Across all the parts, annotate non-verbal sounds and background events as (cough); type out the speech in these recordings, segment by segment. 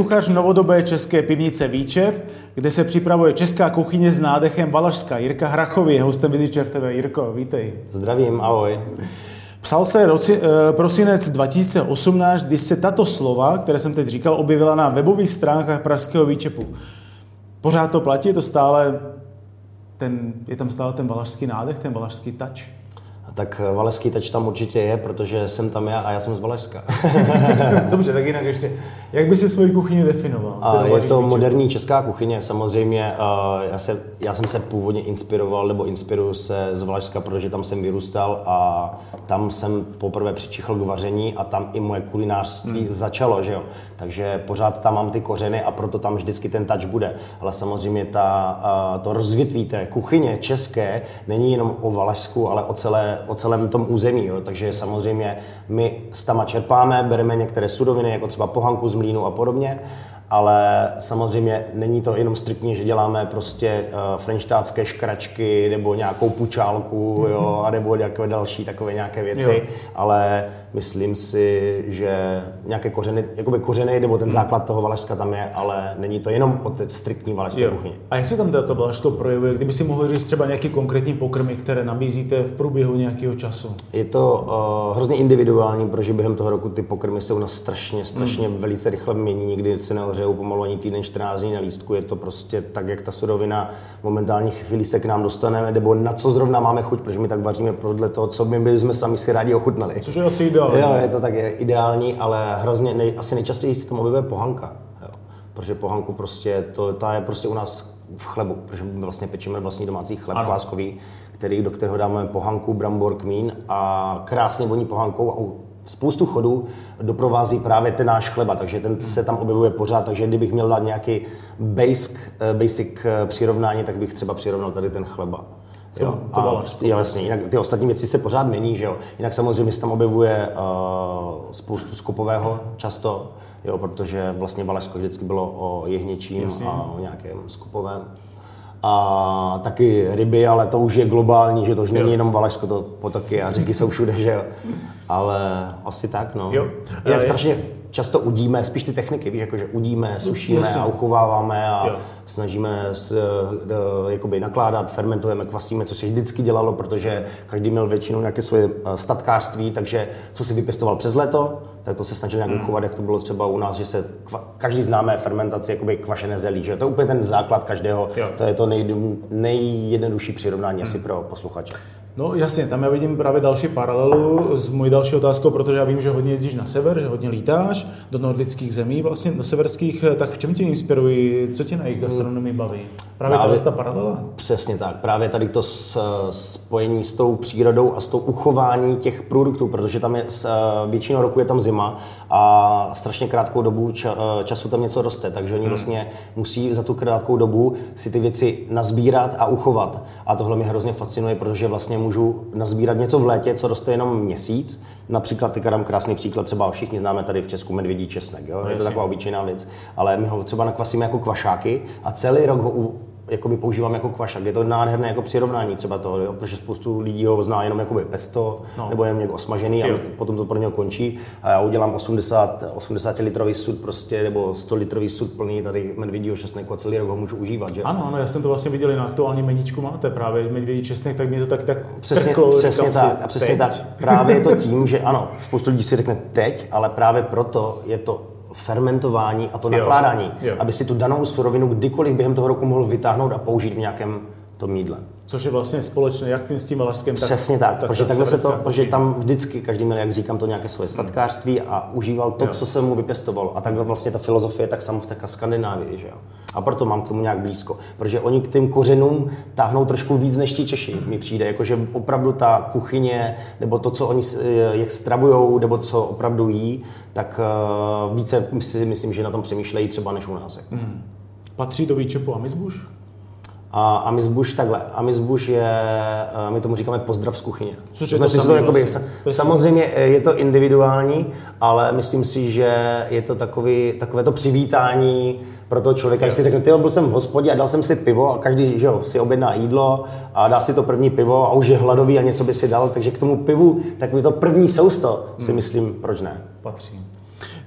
Šéf-kuchař novodobé české pivnice Výčep, kde se připravuje česká kuchyně s nádechem Valašská. Jirka Hrachový je hostem v TV. Jirko, vítej. Zdravím, ahoj. Psal se roci, eh, prosinec 2018, kdy se tato slova, které jsem teď říkal, objevila na webových stránkách Pražského Výčepu. Pořád to platí, je to stále ten, je tam stále ten valašský nádech, ten valašský touch? Tak eh, Valeský teč tam určitě je, protože jsem tam já a já jsem z Valeska. (laughs) Dobře, tak jinak ještě. Jak by si svoji kuchyni definoval? A je to moderní česká kuchyně, samozřejmě. Já, se, já jsem se původně inspiroval, nebo inspiruju se z Valašska, protože tam jsem vyrůstal a tam jsem poprvé přičichl k vaření a tam i moje kulinářství hmm. začalo, že jo. Takže pořád tam mám ty kořeny a proto tam vždycky ten touch bude. Ale samozřejmě ta, to rozvětví té kuchyně české není jenom o Valašsku, ale o celé o celém tom území. Jo. Takže samozřejmě my s tama čerpáme, bereme některé suroviny, jako třeba pohanku z mlínu a podobně, ale samozřejmě není to jenom striktně, že děláme prostě uh, frenštátské škračky nebo nějakou pučálku, jo, a nebo nějaké další takové nějaké věci, jo. ale myslím si, že nějaké kořeny, jakoby kořeny nebo ten hmm. základ toho valašska tam je, ale není to jenom o té striktní valašské kuchyni. A jak se tam to valašsko projevuje? Kdyby si mohl říct třeba nějaké konkrétní pokrmy, které nabízíte v průběhu nějakého času? Je to uh, hrozně individuální, protože během toho roku ty pokrmy se u nás strašně, strašně hmm. velice rychle mění. Nikdy se neohřejou pomalu ani týden 14 dní na lístku. Je to prostě tak, jak ta surovina momentální chvíli se k nám dostane, nebo na co zrovna máme chuť, protože my tak vaříme podle toho, co my bychom sami si rádi ochutnali. Což je asi ideální. Jo, je to tak je ideální, ale hrozně, nej, asi nejčastěji se tam objevuje pohanka. Jo. Protože pohanku prostě, to, ta je prostě u nás v chlebu, protože my vlastně pečeme vlastní domácí chleb ano. kváskový, který, do kterého dáme pohanku, brambor, kmín a krásně voní pohankou a spoustu chodů doprovází právě ten náš chleba, takže ten se tam objevuje pořád, takže kdybych měl dát nějaký basic, eh, basic eh, přirovnání, tak bych třeba přirovnal tady ten chleba. To, jo, to a, jo, jasně, jinak ty ostatní věci se pořád mění, že jo. Jinak samozřejmě se tam objevuje uh, spoustu skopového často, jo, protože vlastně Valašsko vždycky bylo o jehněčím jasně. a o nějakém skopovém. A taky ryby, ale to už je globální, že to už není jenom Valašsko, to potoky a řeky jsou všude, že jo. (laughs) Ale asi tak, no. Jo. Jinak strašně často udíme, spíš ty techniky, víš, jakože udíme, sušíme Jasně. a uchováváme a jo. snažíme s, uh, jakoby nakládat, fermentujeme, kvasíme, co se vždycky dělalo, protože každý měl většinou nějaké svoje uh, statkářství, takže co si vypěstoval přes léto, tak to se snažil nějak hmm. uchovat, jak to bylo třeba u nás, že se kva, každý známe fermentaci jakoby kvašené zelí, že to je úplně ten základ každého, jo. to je to nej, nejjednodušší přirovnání hmm. asi pro posluchače. No jasně, tam já vidím právě další paralelu s mojí další otázkou, protože já vím, že hodně jezdíš na sever, že hodně lítáš do nordických zemí, vlastně do severských, tak v čem tě inspirují, co tě na jejich gastronomii baví? Právě, právě ta paralela? Přesně tak, právě tady to spojení s tou přírodou a s tou uchování těch produktů, protože tam je většinou roku je tam zima a strašně krátkou dobu času tam něco roste, takže oni hmm. vlastně musí za tu krátkou dobu si ty věci nazbírat a uchovat. A tohle mě hrozně fascinuje, protože vlastně můžu nazbírat něco v létě, co roste jenom měsíc. Například, teďka dám krásný příklad, třeba všichni známe tady v Česku medvědí česnek, jo? je to taková obyčejná věc, ale my ho třeba nakvasíme jako kvašáky a celý rok ho jakoby používám jako kvašak. Je to nádherné jako přirovnání třeba toho, jo? protože spoustu lidí ho zná jenom jako pesto no. nebo jenom jako osmažený jo. a potom to pro něho končí. A já udělám 80, 80 litrový sud prostě, nebo 100 litrový sud plný tady medvědího česneku a celý rok ho můžu užívat. Že? Ano, ano, já jsem to vlastně viděl na aktuální meníčku máte právě medvědí česnek, tak mě to tak, tak přesně, trklo, přesně tak, a přesně teď. tak. Právě je to tím, že ano, spoustu lidí si řekne teď, ale právě proto je to fermentování a to jo. nakládání, jo. aby si tu danou surovinu kdykoliv během toho roku mohl vytáhnout a použít v nějakém tom jídle. Což je vlastně společné jak tím s tím valašským, tak Přesně tak, tak protože, takhle se to, protože tam vždycky každý měl, jak říkám, to nějaké svoje statkářství a užíval to, jo. co se mu vypěstovalo. A takhle vlastně ta filozofie tak samo v té Skandinávii, že jo. A proto mám k tomu nějak blízko, protože oni k těm kořenům táhnou trošku víc než ti Češi, mi přijde, jakože opravdu ta kuchyně, nebo to, co oni jak stravujou, nebo co opravdu jí, tak uh, více si myslím, že na tom přemýšlejí třeba než u nás. Hmm. Patří do výčepu Amizbuš? A amizbuš takhle. Amizbuš je, eh, my tomu říkáme pozdrav z kuchyně. Což je to si samé jakoby, vlastně. To samozřejmě eh, je to individuální, ale myslím si, že je to takový, takové to přivítání pro toho člověka, když si řekne, ty byl jsem v hospodě a dal jsem si pivo a každý že jo, si objedná jídlo a dá si to první pivo a už je hladový a něco by si dal, takže k tomu pivu takový to první sousto si Hmm. myslím, proč ne. patří.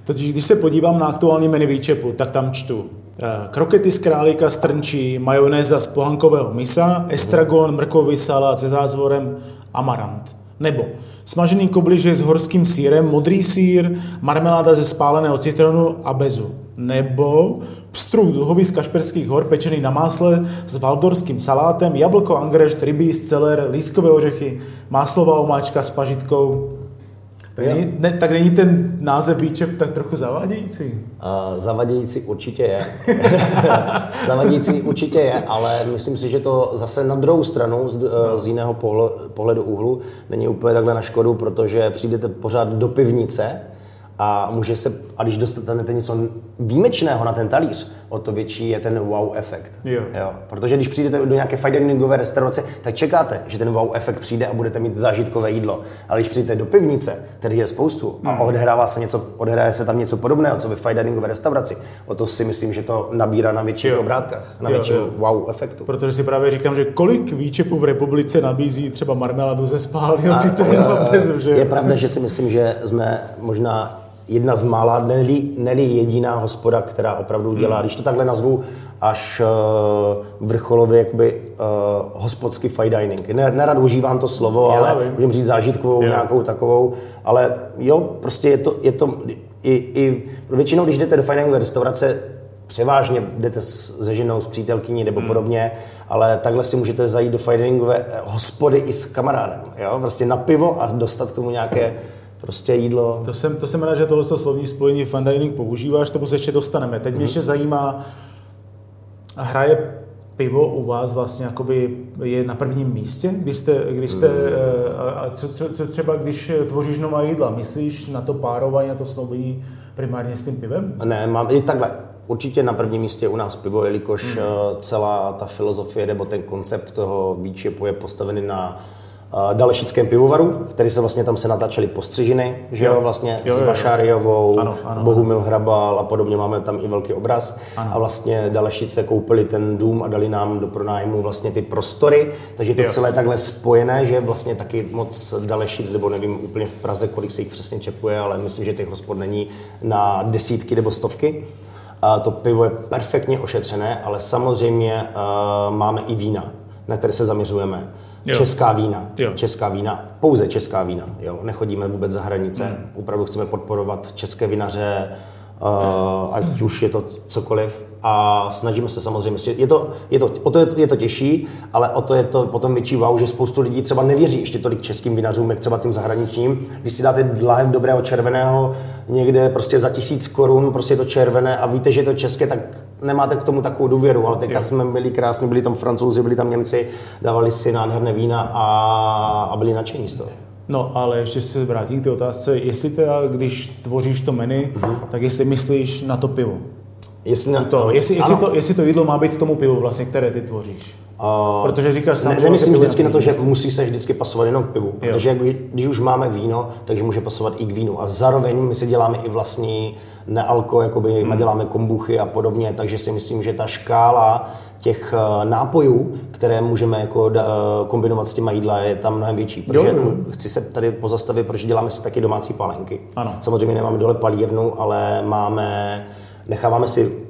Totiž, když se podívám na aktuální menu výčepu, tak tam čtu eh, krokety z králíka z trnčí, majonéza z pohankového misa, estragon, mrkový salát se zázvorem, amarant. Nebo smažený kobliže s horským sírem, modrý sír, marmeláda ze spáleného citronu a bezu. Nebo pstruh duhový z kašperských hor, pečený na másle s valdorským salátem, jablko angrešt, rybí, celer, lískové ořechy, máslová omáčka s pažitkou, tak Jo. není, ne, tak není ten název výčep tak trochu zavádějící? Uh, zavadějící určitě je. (laughs) zavadějící určitě je, ale myslím si, že to zase na druhou stranu z, uh, z jiného pohle- pohledu úhlu není úplně takhle na škodu, protože přijdete pořád do pivnice a může se, a když dostanete něco výjimečného na ten talíř, o to větší je ten wow efekt. Jo. Jo, protože když přijdete do nějaké fine diningové restaurace, tak čekáte, že ten wow efekt přijde a budete mít zážitkové jídlo. Ale když přijdete do pivnice, který je spoustu a odehrává se něco, odehraje se tam něco podobného, co ve fine diningové restauraci, o to si myslím, že to nabírá na větších Jo. obrátkách, na Jo, větším jo. wow efektu. Protože si právě říkám, že kolik výčepů v republice nabízí třeba marmeládu ze spáleného A- citronu a? Je pravda, že si myslím, že jsme možná jedna z mála, neli, neli jediná hospoda, která opravdu Hmm. dělá, když to takhle nazvu, až uh, vrcholově jakoby uh, hospodský fine dining. Ne, nerad užívám to slovo, Já ale vím. můžeme říct zážitkovou, Jo. nějakou takovou, ale jo, prostě je to, je to i, i většinou, když jdete do fine diningové restaurace, převážně jdete se ženou, s přítelkyní nebo Hmm. podobně, ale takhle si můžete zajít do fine diningové hospody i s kamarádem, jo? prostě na pivo a dostat k tomu nějaké prostě jídlo. To jsem, to jsem rád, že tohle slovní spojení fine dining používáš, tomu se ještě dostaneme. Teď mě ještě zajímá, hraje pivo u vás vlastně jakoby je na prvním místě, když jste, když jste eh, a- co, co, co třeba když tvoříš nová jídla, myslíš na to párování, na to sloubení primárně s tím pivem? Ne, mám i takhle. Určitě na prvním místě je u nás pivo, jelikož mm. celá ta filozofie nebo ten koncept toho výčepu je postavený na uh, Dalešickém pivovaru, který se vlastně tam se natáčely postřižiny, že jo, vlastně Jo, jo, jo, s jo. Vašáriovou, Ano, ano, Bohumil Hrabal a podobně, máme tam i velký obraz. Ano. A vlastně Dalešice koupili ten dům a dali nám do pronájmu vlastně ty prostory, takže to Jo. celé takhle spojené, že vlastně taky moc Dalešic, nebo nevím úplně v Praze, kolik se jich přesně čepuje, ale myslím, že těch hospod není na desítky nebo stovky. A to pivo je perfektně ošetřené, ale samozřejmě uh, máme i vína, na které se zaměřujeme. Jo. Česká vína, Jo. česká vína, pouze česká vína. Jo? Nechodíme vůbec za hranice, Hmm. opravdu chceme podporovat české vinaře, uh, ať už je to cokoliv. A snažíme se samozřejmě, je to, je to, o to je, to, je to těžší, ale o to je to potom větší wow, že spoustu lidí třeba nevěří ještě tolik českým vinařům, jak třeba tím zahraničním. Když si dáte dlahev dobrého červeného někde prostě za tisíc korun, prostě je to červené a víte, že je to české, tak nemáte k tomu takovou důvěru, ale teďka jsme byli krásně, byli tam francouzi, byli tam Němci, dávali si nádherné vína a, a byli nadšení z toho. No, ale ještě se vrátím k té otázce, jestli teda, když tvoříš to menu, tak jestli myslíš na to pivo. Jestli, na, To, jestli, jestli, ano. to, jestli to jídlo má být k tomu pivu, vlastně, které ty tvoříš. Uh, Protože říkáš sám, ne, nemyslím je vždycky na to, že musí se vždycky pasovat jenom k pivu, protože jak, když už máme víno, takže může pasovat i k vínu. A zároveň my si děláme i vlastní nealko, jakoby hmm. děláme kombuchy a podobně, takže si myslím, že ta škála těch eh, nápojů, které můžeme jako eh, kombinovat s těma jídla, je tam mnohem větší. Protože Jo, jo. chci se tady pozastavit, protože děláme si taky domácí palenky. Ano. Samozřejmě nemáme dole palírnu, ale máme, necháváme si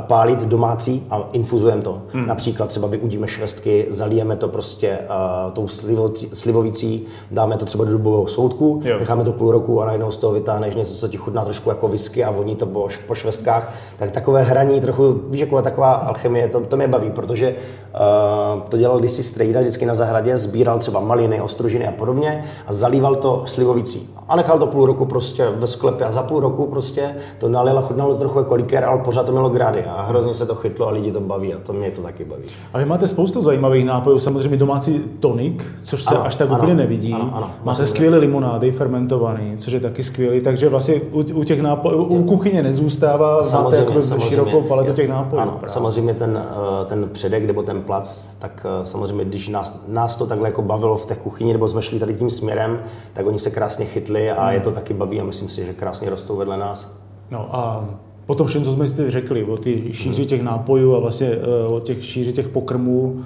pálit domácí a infuzujeme to. Hmm. Například třeba vyudíme švestky, zalijeme to prostě uh, tou slivovicí, slivovicí, dáme to třeba do dubového soudku, Jo. necháme to půl roku a najednou z toho vytáhneš něco, co ti chutná trošku jako whisky a voní to po, po švestkách. Tak takové hraní, trochu, víš, jako taková alchemie, to, to mě baví, protože uh, to dělal kdysi strejda vždycky na zahradě, sbíral třeba maliny, ostružiny a podobně a zalíval to slivovicí. A nechal to půl roku prostě ve sklepě a za půl roku prostě to nalil a chutnalo trochu jako likér, ale pořád to mělo Melogrady a hrozně se to chytlo a lidi to baví a to mě to taky baví. A vy máte spoustu zajímavých nápojů, samozřejmě domácí tonik, což se Ano, až tak ano, úplně nevidí. ano, ano, máte skvělé limonády fermentované, což je taky skvělý, takže vlastně u, u těch nápojů, u kuchyně nezůstává, máte jakoby širokou paletu těch nápojů. Ano, právě. samozřejmě ten, eh, ten předek nebo ten plac, tak eh, samozřejmě, když nás, nás to takhle jako bavilo v té kuchyni, nebo jsme šli tady tím směrem, tak oni se krásně chytli a je to taky baví a myslím si, že krásně rostou vedle nás. No a potom všem, co jsme si řekli, o ty Hmm. šíři těch nápojů a vlastně eh, o těch šíři těch pokrmů,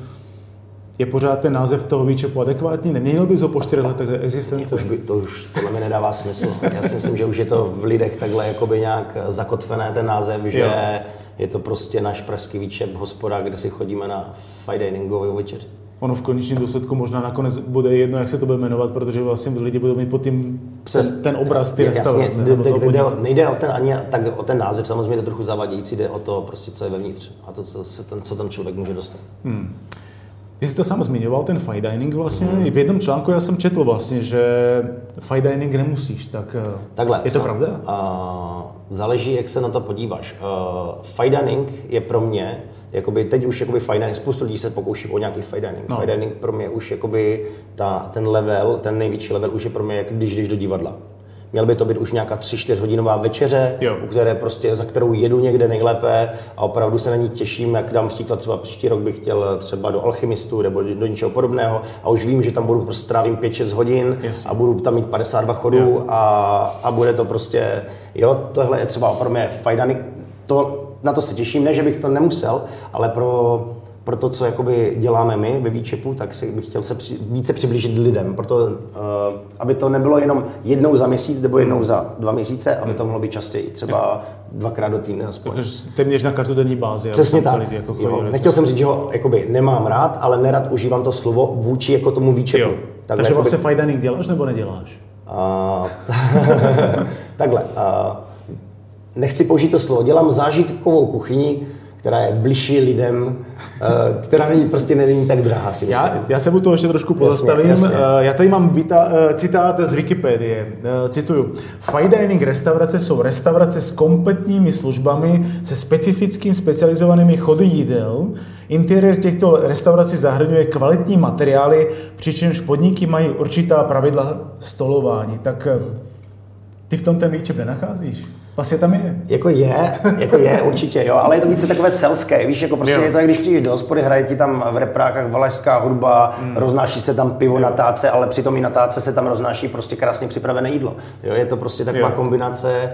je pořád ten název toho výčepu adekvátní? Neměnil bys ho po čtyřech letech existence? Už by, to už podle mě nedává smysl. Já si myslím, že už je to v lidech takhle jakoby nějak zakotvené ten název, že Jo. je to prostě náš pražský výčep hospoda, kde si chodíme na fine diningovou večeři. Ono v konečném důsledku možná nakonec bude jedno, jak se to bude jmenovat, protože vlastně lidi budou mít pod tím Přes- ten, ten obraz ty restaurace. nejde o ten ani tak o ten název, samozřejmě je to trochu zavadějící, jde o to, prostě, co je vevnitř a to, co, se ten, co ten člověk může dostat. Ty jsi to sám zmiňoval, ten fine dining vlastně. V jednom článku já jsem četl vlastně, že fine dining nemusíš, tak eh, Takhle. je to sa- pravda? A, záleží, jak se na to podíváš. Uh, fine dining je pro mě, jakoby teď už jakoby fine dining, spoustu lidí se pokouší o nějaký fine dining. No. Fine dining pro mě už jakoby ta, ten level, ten největší level už je pro mě, jak když jdeš do divadla. Měl by to být už nějaká 3-4 hodinová večeře, Jo. u které prostě, za kterou jedu někde nejlépe a opravdu se na ní těším, jak dám příklad, třeba příští rok bych chtěl třeba do alchymistu nebo do něčeho podobného a už vím, že tam budu prostě strávím 5-6 hodin Jasně. a budu tam mít 52 chodů a, a bude to prostě, jo, tohle je třeba pro mě fajdaný, to, na to se těším, ne, že bych to nemusel, ale pro, pro to, co jakoby děláme my ve Výčepu, tak si bych chtěl se při, více přiblížit lidem, proto, uh, aby to nebylo jenom jednou za měsíc nebo jednou za dva měsíce, aby to mohlo být častěji, třeba dvakrát do týdne aspoň. Takže téměř na každodenní bázi. Přesně tak. Lidi jako jo, nechtěl jsem říct, že ho jakoby nemám rád, ale nerad užívám to slovo vůči jako tomu výčepu. Jo. Takhle Takže jakoby- vlastně fine dining děláš nebo neděláš? a, (laughs) takhle. A, nechci použít to slovo. Dělám zážitkovou kuchyni, která je bližší lidem, eh, která není, prostě není tak drahá, si myslím. Já, já se u toho ještě trošku pozastavím. jasně. Eh, Já tady mám vita, eh, citát z Wikipedie. Cituju. Fine dining restaurace jsou restaurace s kompletními službami, se specifickým specializovanými chody jídel. Interiér těchto restaurací zahrnuje kvalitní materiály, přičemž podniky mají určitá pravidla stolování. Tak ty v tom ten výčep nenacházíš? Vlastně tam je. Jako je, jako je, určitě, jo, ale je to více takové selské, víš, jako prostě Jo. je to, jak když přijdeš do hospody, hraje ti tam v reprákách valašská hudba, hmm. roznáší se tam pivo na táce, ale přitom i na táce se tam roznáší prostě krásně připravené jídlo. Jo, je to prostě taková Jo. kombinace,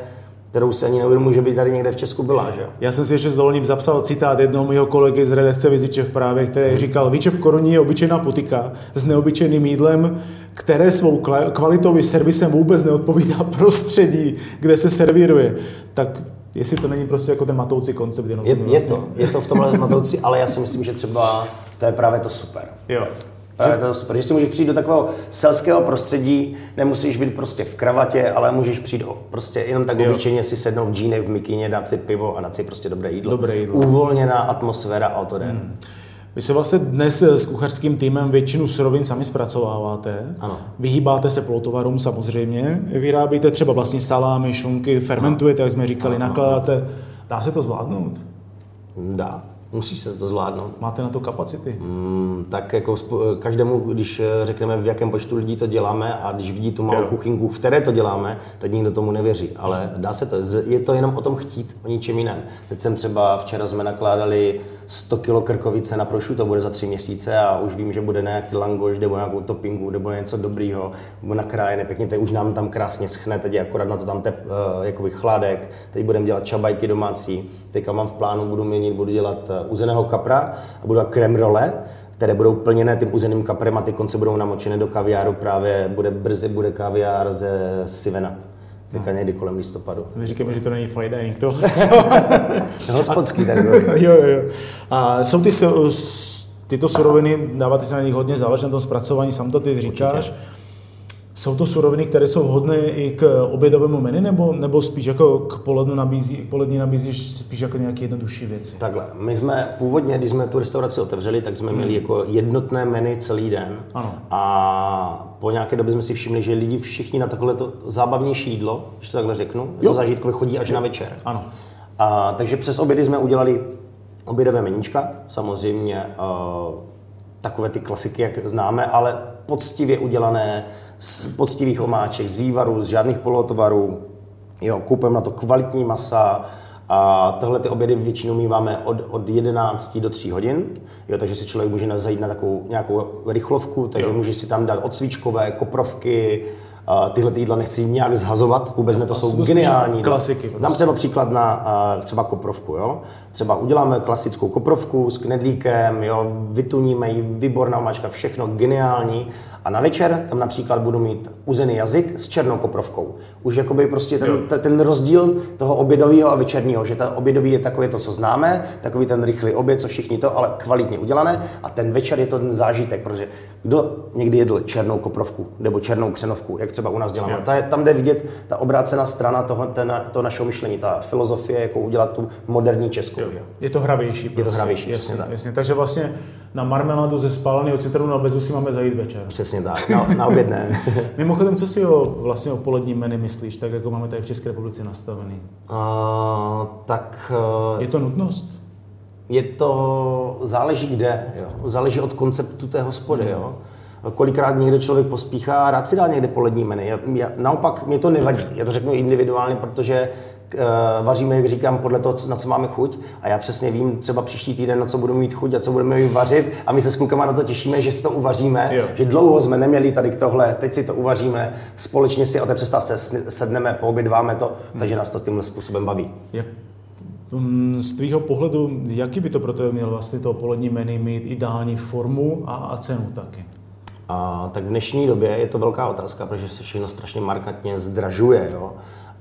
kterou si ani neuvědomuji, že by tady někde v Česku byla, že. Já jsem si ještě s dovolením zapsal citát jednoho mého kolegy z redakce Vizičev právě, který říkal, výčep koruní je obyčejná putika s neobyčejným jídlem, které svou kvalitou i servisem vůbec neodpovídá (laughs) prostředí, kde se servíruje. Tak jestli to není prostě jako ten matoucí koncept. Jenom Je, je vlastně. to, je to v tomhle matoucí, ale já si myslím, že třeba to je právě to super. Jo. Právě to je super. Když si můžeš přijít do takového selského prostředí, nemusíš být prostě v kravatě, ale můžeš přijít o, prostě jenom tak obyčejně si sednout v džíny, v mikině, dát si pivo a dát si prostě dobré jídlo. Dobré jídlo. Uvolněná atmosféra a to. Hmm. Vy se vlastně dnes s kuchařským týmem většinu surovin sami zpracováváte. Ano. Vyhýbáte se polotovarům samozřejmě. Vyrábíte třeba vlastní salámy, šunky, fermentujete, jak jsme říkali, nakládáte. Dá se to zvládnout? Dá. Musí se to zvládnout. Máte na to kapacity? Mm, tak jako každému, když eh, řekneme, v jakém počtu lidí to děláme a když vidí tu malou Jo. kuchynku, v které to děláme, tak nikdo tomu nevěří. Ale dá se to. Je to jenom o tom chtít, o ničem jiném. Teď jsem třeba, včera jsme nakládali 100 kg krkovice na prošu, to bude za tři měsíce a už vím, že bude nějaký langoš, nebo nějakou toppingu, nebo něco dobrýho, nebo nakrájené pěkně, teď už nám tam krásně schne, teď je akorát na to tam tep, uh, jakoby chládek, teď budeme dělat čabajky domácí, teďka mám v plánu, budu měnit, budu dělat eh, uzeného kapra a budu krem role, které budou plněné tím uzeným kaprem a ty konce budou namočené do kaviáru, právě bude brzy bude kaviár ze Sivena. Teďka někdy kolem listopadu. My říkáme, že to není fine dining. To... (laughs) Hospodský tak (laughs) jo, jo, jo. A jsou ty, tyto suroviny, dáváte si na nich hodně záleží na tom zpracování, sám to ty říkáš. Určitě. Jsou to suroviny, které jsou vhodné i k obědovému menu, nebo, nebo spíš jako k polednu nabízí, k polední nabízíš spíš jako nějaké jednodušší věci? Takhle, my jsme původně, když jsme tu restauraci otevřeli, tak jsme měli jako jednotné menu celý den. Ano. A po nějaké době jsme si všimli, že lidi všichni na takhle to zábavnější jídlo, když to takhle řeknu, Jo. to zážitkové chodí až na večer. Ano. A, takže přes obědy jsme udělali obědové meníčka, samozřejmě uh, takové ty klasiky, jak známe, ale poctivě udělané, z poctivých omáček, z vývarů, z žádných polotovarů. Jo, koupím na to kvalitní masa, a tohle ty obědy většinou míváme od, od 11 do 3 hodin, jo, takže si člověk může zajít na takovou nějakou rychlovku, takže jo. může si tam dát odsvíčkové, koprovky, tyhle jídla nechci nějak zhazovat, vůbec ne, to jsou to geniální. Klasiky. Prostě. Dám třeba příklad na třeba koprovku. Jo? Třeba uděláme klasickou koprovku s knedlíkem, jo? vytuníme ji, výborná mačka, všechno geniální. A na večer tam například budu mít uzený jazyk s černou koprovkou. Už jakoby prostě ten, ten rozdíl toho obědového a večerního, že ten obědový je takový to, co známe, takový ten rychlý oběd, co všichni to, ale kvalitně udělané. A ten večer je to ten zážitek, protože kdo někdy jedl černou koprovku nebo černou křenovku, jak třeba u nás děláme. Ta, tam jde vidět ta obrácená strana toho, ten, toho našeho myšlení, ta filozofie, jako udělat tu moderní českou. Že? Je to hravější. Prostě. Je to prostě. hravější, jasně, tak. jasně. Takže vlastně na marmeládu ze spáleného citronu na bezu si máme zajít večer. Přesně tak, na, na oběd ne. (laughs) Mimochodem, co si o, vlastně o polední menu myslíš, tak jako máme tady v České republice nastavený? Uh, tak... Uh, je to nutnost? Je to, záleží kde, jo. záleží od konceptu té hospody. Jo kolikrát někde člověk pospíchá a rád si dá někde polední menu. Já, já, naopak mě to nevadí, já to řeknu individuálně, protože uh, vaříme, jak říkám, podle toho, na co máme chuť a já přesně vím třeba příští týden, na co budu mít chuť a co budeme mít vařit a my se s klukama na to těšíme, že si to uvaříme, jo. že dlouho jsme neměli tady k tohle, teď si to uvaříme, společně si o té přestávce sedneme, poobědváme to, hmm. takže nás to tímhle způsobem baví. Jak mm, z tvýho pohledu, jaký by to pro tebe měl vlastně to polední menu mít ideální formu a, a cenu taky? A, tak v dnešní době je to velká otázka, protože se všechno strašně markantně zdražuje. Jo?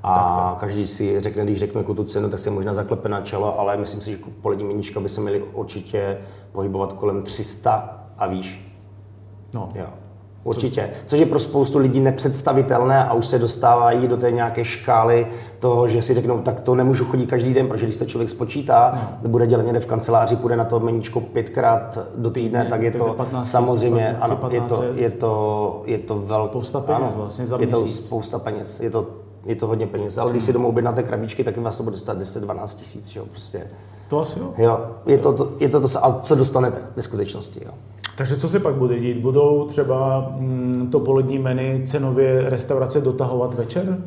A tak, tak. každý si řekne, když řekne tu cenu, tak se možná zaklepe na čelo, ale myslím si, že polední meníčka by se měly určitě pohybovat kolem 300 a výš. No. Jo. Určitě. Což je pro spoustu lidí nepředstavitelné a už se dostávají do té nějaké škály toho, že si řeknou, tak to nemůžu chodit každý den, protože když to člověk spočítá, no. bude dělat někde v kanceláři, půjde na to meníčko pětkrát do týdne, tak je to 15, samozřejmě, 15, ano, je to, je to, je to velké. Spousta peněz ano, vlastně za Je to spousta peněz, je to, je to hodně peněz, ale když si domů objednáte krabičky, tak vás to bude stát 10-12 tisíc, jo, prostě. To asi jo. Jo, je to, to, je to, to, a co dostanete ve skutečnosti, jo. Takže co se pak bude dít? Budou třeba mm, to polední menu cenově restaurace dotahovat večer?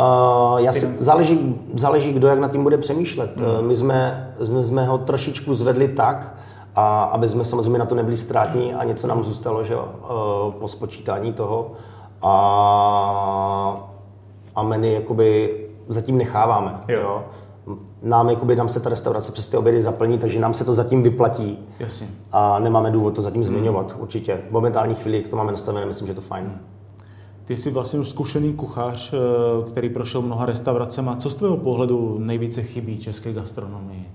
Uh, já si, záleží, záleží, kdo jak nad tím bude přemýšlet. Hmm. My, jsme, my jsme ho trošičku zvedli tak, a aby jsme samozřejmě na to nebyli ztrátní a něco nám zůstalo že, uh, po spočítání toho. A, a menu jakoby zatím necháváme. Jo. Jo nám, jakoby, nám se ta restaurace přes ty obědy zaplní, takže nám se to zatím vyplatí. Jasně. A nemáme důvod to zatím hmm. zmiňovat, určitě. V momentální chvíli, jak to máme nastavené, myslím, že to fajn. Ty jsi vlastně už zkušený kuchař, eh, který prošel mnoha restauracemi. Co z tvého pohledu nejvíce chybí české gastronomii?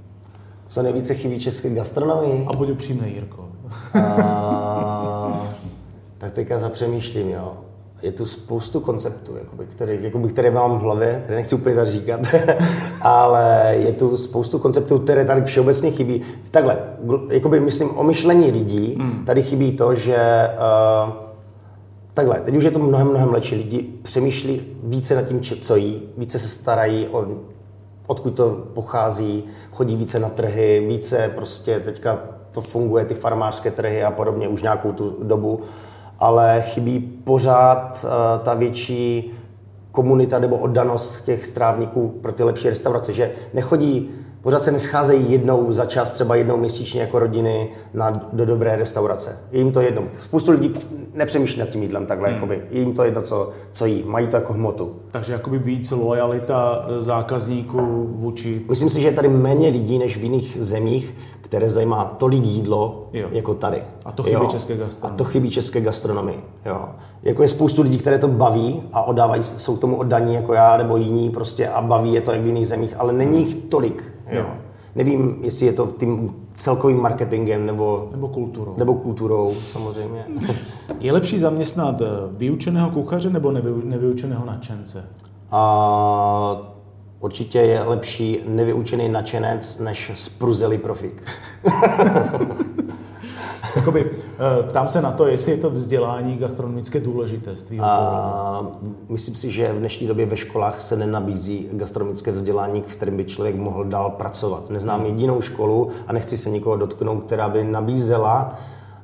Co nejvíce chybí české gastronomii? A buď upřímný, Jirko. A... tak teďka zapřemýšlím, jo je tu spoustu konceptů, jakoby, který, jakoby, které mám v hlavě, které nechci úplně tak říkat, (laughs) ale je tu spoustu konceptů, které tady všeobecně chybí. Takhle, jakoby myslím o myšlení lidí, hmm. tady chybí to, že uh, takhle, teď už je to mnohem, mnohem lepší. Lidi přemýšlí více nad tím, co jí, více se starají o odkud to pochází, chodí více na trhy, více prostě teďka to funguje, ty farmářské trhy a podobně už nějakou tu dobu ale chybí pořád uh, ta větší komunita nebo oddanost těch strávníků pro ty lepší restaurace, že nechodí, pořád se nescházejí jednou za čas, třeba jednou měsíčně jako rodiny na, do dobré restaurace. Je jim to jedno. Spoustu lidí nepřemýšlí nad tím jídlem takhle, hmm. jakoby. je jim to jedno, co, co jí, mají to jako hmotu. Takže jakoby víc lojalita zákazníků vůči... Myslím si, že je tady méně lidí než v jiných zemích, které zajímá tolik jídlo jo. jako tady. A to chybí jo. české gastronomii. A to chybí české gastronomii. Jo. Jako je spoustu lidí, které to baví a oddávají, jsou tomu oddaní jako já nebo jiní prostě a baví je to jak v jiných zemích, ale není jich tolik. Jo. Jo. Nevím, jestli je to tím celkovým marketingem nebo, nebo kulturou. Nebo kulturou, samozřejmě. (laughs) Je lepší zaměstnat vyučeného kuchaře nebo nevyučeného nadšence? A Určitě je lepší nevyučený nadšenec než spruzelý profík. (laughs) Jakoby, eh, ptám se na to, jestli je to vzdělání gastronomické důležité z A myslím si, že v dnešní době ve školách se nenabízí gastronomické vzdělání, v kterém by člověk mohl dál pracovat. Neznám jedinou školu a nechci se nikoho dotknout, která by nabízela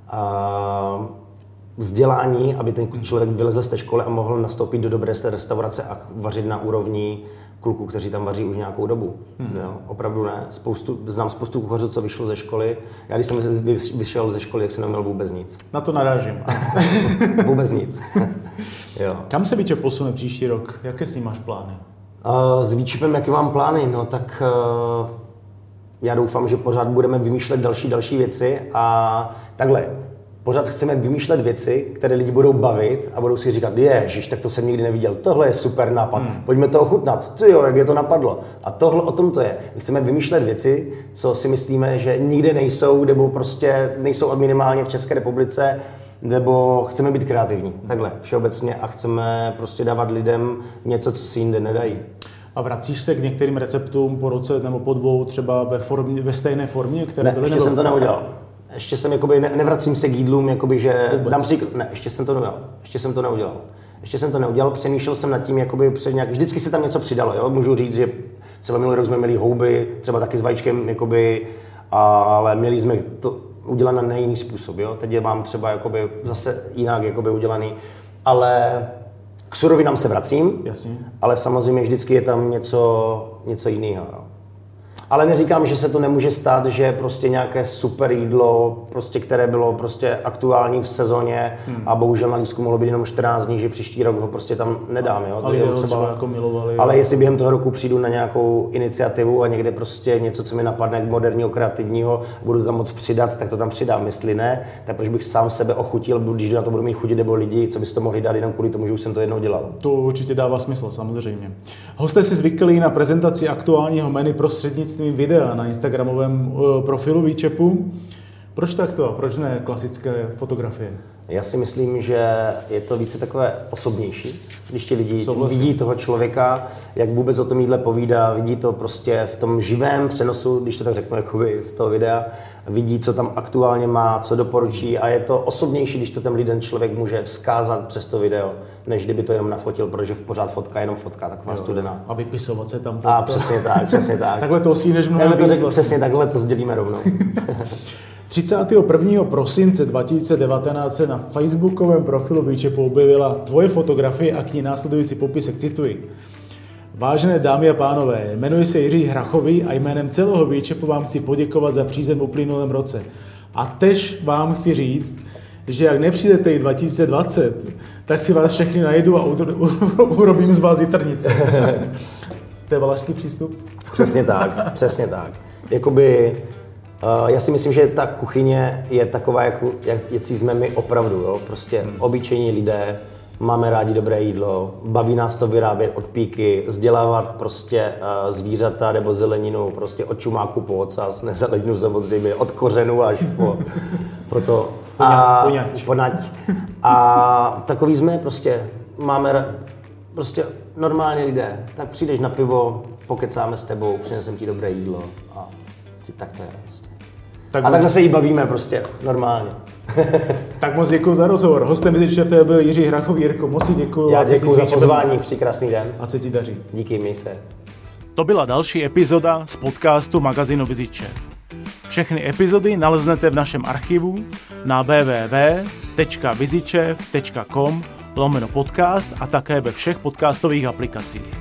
a, vzdělání, aby ten člověk vylezl z té školy a mohl nastoupit do dobré restaurace a vařit na úrovni kluků, kteří tam vaří už nějakou dobu. Hmm. Jo, opravdu ne. Spoustu, znám spoustu kuchařů, co vyšlo ze školy. Já když jsem vyšel ze školy, jak jsem neměl vůbec nic. Na to narážím. (laughs) vůbec nic. (laughs) jo. Kam se Výčep posune příští rok? Jaké s ním máš plány? Uh, s Výčepem, jaké mám plány? No tak uh, já doufám, že pořád budeme vymýšlet další, další věci a takhle pořád chceme vymýšlet věci, které lidi budou bavit a budou si říkat, ježiš, tak to jsem nikdy neviděl, tohle je super nápad, hmm. pojďme to ochutnat, ty jo, jak je to napadlo. A tohle o tom to je. My chceme vymýšlet věci, co si myslíme, že nikde nejsou, nebo prostě nejsou minimálně v České republice, nebo chceme být kreativní, takhle, všeobecně a chceme prostě dávat lidem něco, co si jinde nedají. A vracíš se k některým receptům po roce nebo po dvou třeba ve, formě, ve stejné formě, které ne, byly? ještě jsem to neudělal ještě jsem jakoby, ne, nevracím se k jídlům, jakoby, že Vůbec. dám příklad, ne, ještě jsem to neudělal, ještě jsem to neudělal. Ještě jsem to neudělal, přemýšlel jsem nad tím, jakoby před nějak, vždycky se tam něco přidalo, jo? můžu říct, že třeba minulý rok jsme měli houby, třeba taky s vajíčkem, jakoby, ale měli jsme to udělané na jiný způsob, jo? teď je mám třeba jakoby, zase jinak jakoby, udělaný, ale k surovinám se vracím, Jasně. ale samozřejmě vždycky je tam něco, něco jiného. Jo? Ale neříkám, že se to nemůže stát, že prostě nějaké super jídlo, prostě, které bylo prostě aktuální v sezóně hmm. a bohužel na lísku mohlo být jenom 14 dní, že příští rok ho prostě tam nedám. Jo? Ale ho třeba, třeba jako milovali. Ale jo. jestli během toho roku přijdu na nějakou iniciativu a někde prostě něco, co mi napadne moderního, kreativního, budu tam moc přidat, tak to tam přidám. Jestli ne, tak proč bych sám sebe ochutil, když na to budu mít chutit nebo lidi, co by to mohli dát jenom kvůli tomu, že už jsem to jednou dělal. To určitě dává smysl, samozřejmě. Hosté si zvykli na prezentaci aktuálního menu prostřednictvím prostřednictvím videa na Instagramovém eh, profilu Výčepu. Proč takto? Proč ne klasické fotografie? Já si myslím, že je to více takové osobnější, když ti lidi Souhlasím. vidí toho člověka, jak vůbec o tom jídle povídá, vidí to prostě v tom živém přenosu, když to tak řeknu jakoby z toho videa, vidí, co tam aktuálně má, co doporučí a je to osobnější, když to ten lidem člověk může vzkázat přes to video, než kdyby to jenom nafotil, protože v pořád fotka jenom fotka, taková jo, studená. A vypisovat se tam. A přesně tak, (laughs) přesně tak. takhle to osíneš mnohem takhle to Přesně takhle to sdělíme rovnou. (laughs) 31. prosince 2019 se na facebookovém profilu Výčepu objevila tvoje fotografie a k ní následující popisek, cituji. Vážené dámy a pánové, jmenuji se Jiří Hrachový a jménem celého Výčepu vám chci poděkovat za přízeň v uplynulém roce. A tež vám chci říct, že jak nepřijdete i 2020, tak si vás všechny najdu a urobím z vás jitrnice. (laughs) to je valašský přístup? Přesně tak, přesně tak. Jakoby já si myslím, že ta kuchyně je taková, jak, jak, jak jsme my opravdu, jo? prostě hmm. obyčejní lidé, máme rádi dobré jídlo, baví nás to vyrábět od píky, vzdělávat prostě uh, zvířata nebo zeleninu, prostě od čumáku po ocas, nezeleninu samozřejmě, od kořenu až po, (laughs) po to. A, ponať. ponať. A takový jsme prostě, máme prostě normální lidé. Tak přijdeš na pivo, pokecáme s tebou, přinesem ti dobré jídlo a tak to je prostě. Tak a takhle se jí bavíme prostě, normálně. (laughs) tak moc děkuji za rozhovor. Hostem Vizičev byl Jiří Hrachový. Jirko, moc děkuji. Já děkuji za pozvání, přeji krásný den. A se ti daří. Díky, mi se. To byla další epizoda z podcastu magazínu Vizičev. Všechny epizody naleznete v našem archivu na www.vizičev.com lomeno podcast a také ve všech podcastových aplikacích.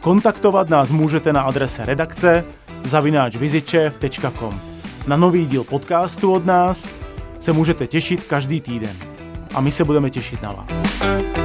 Kontaktovat nás můžete na adrese redakce zavináčvizičev.com. Na nový díl podcastu od nás se můžete těšit každý týden. A my se budeme těšit na vás.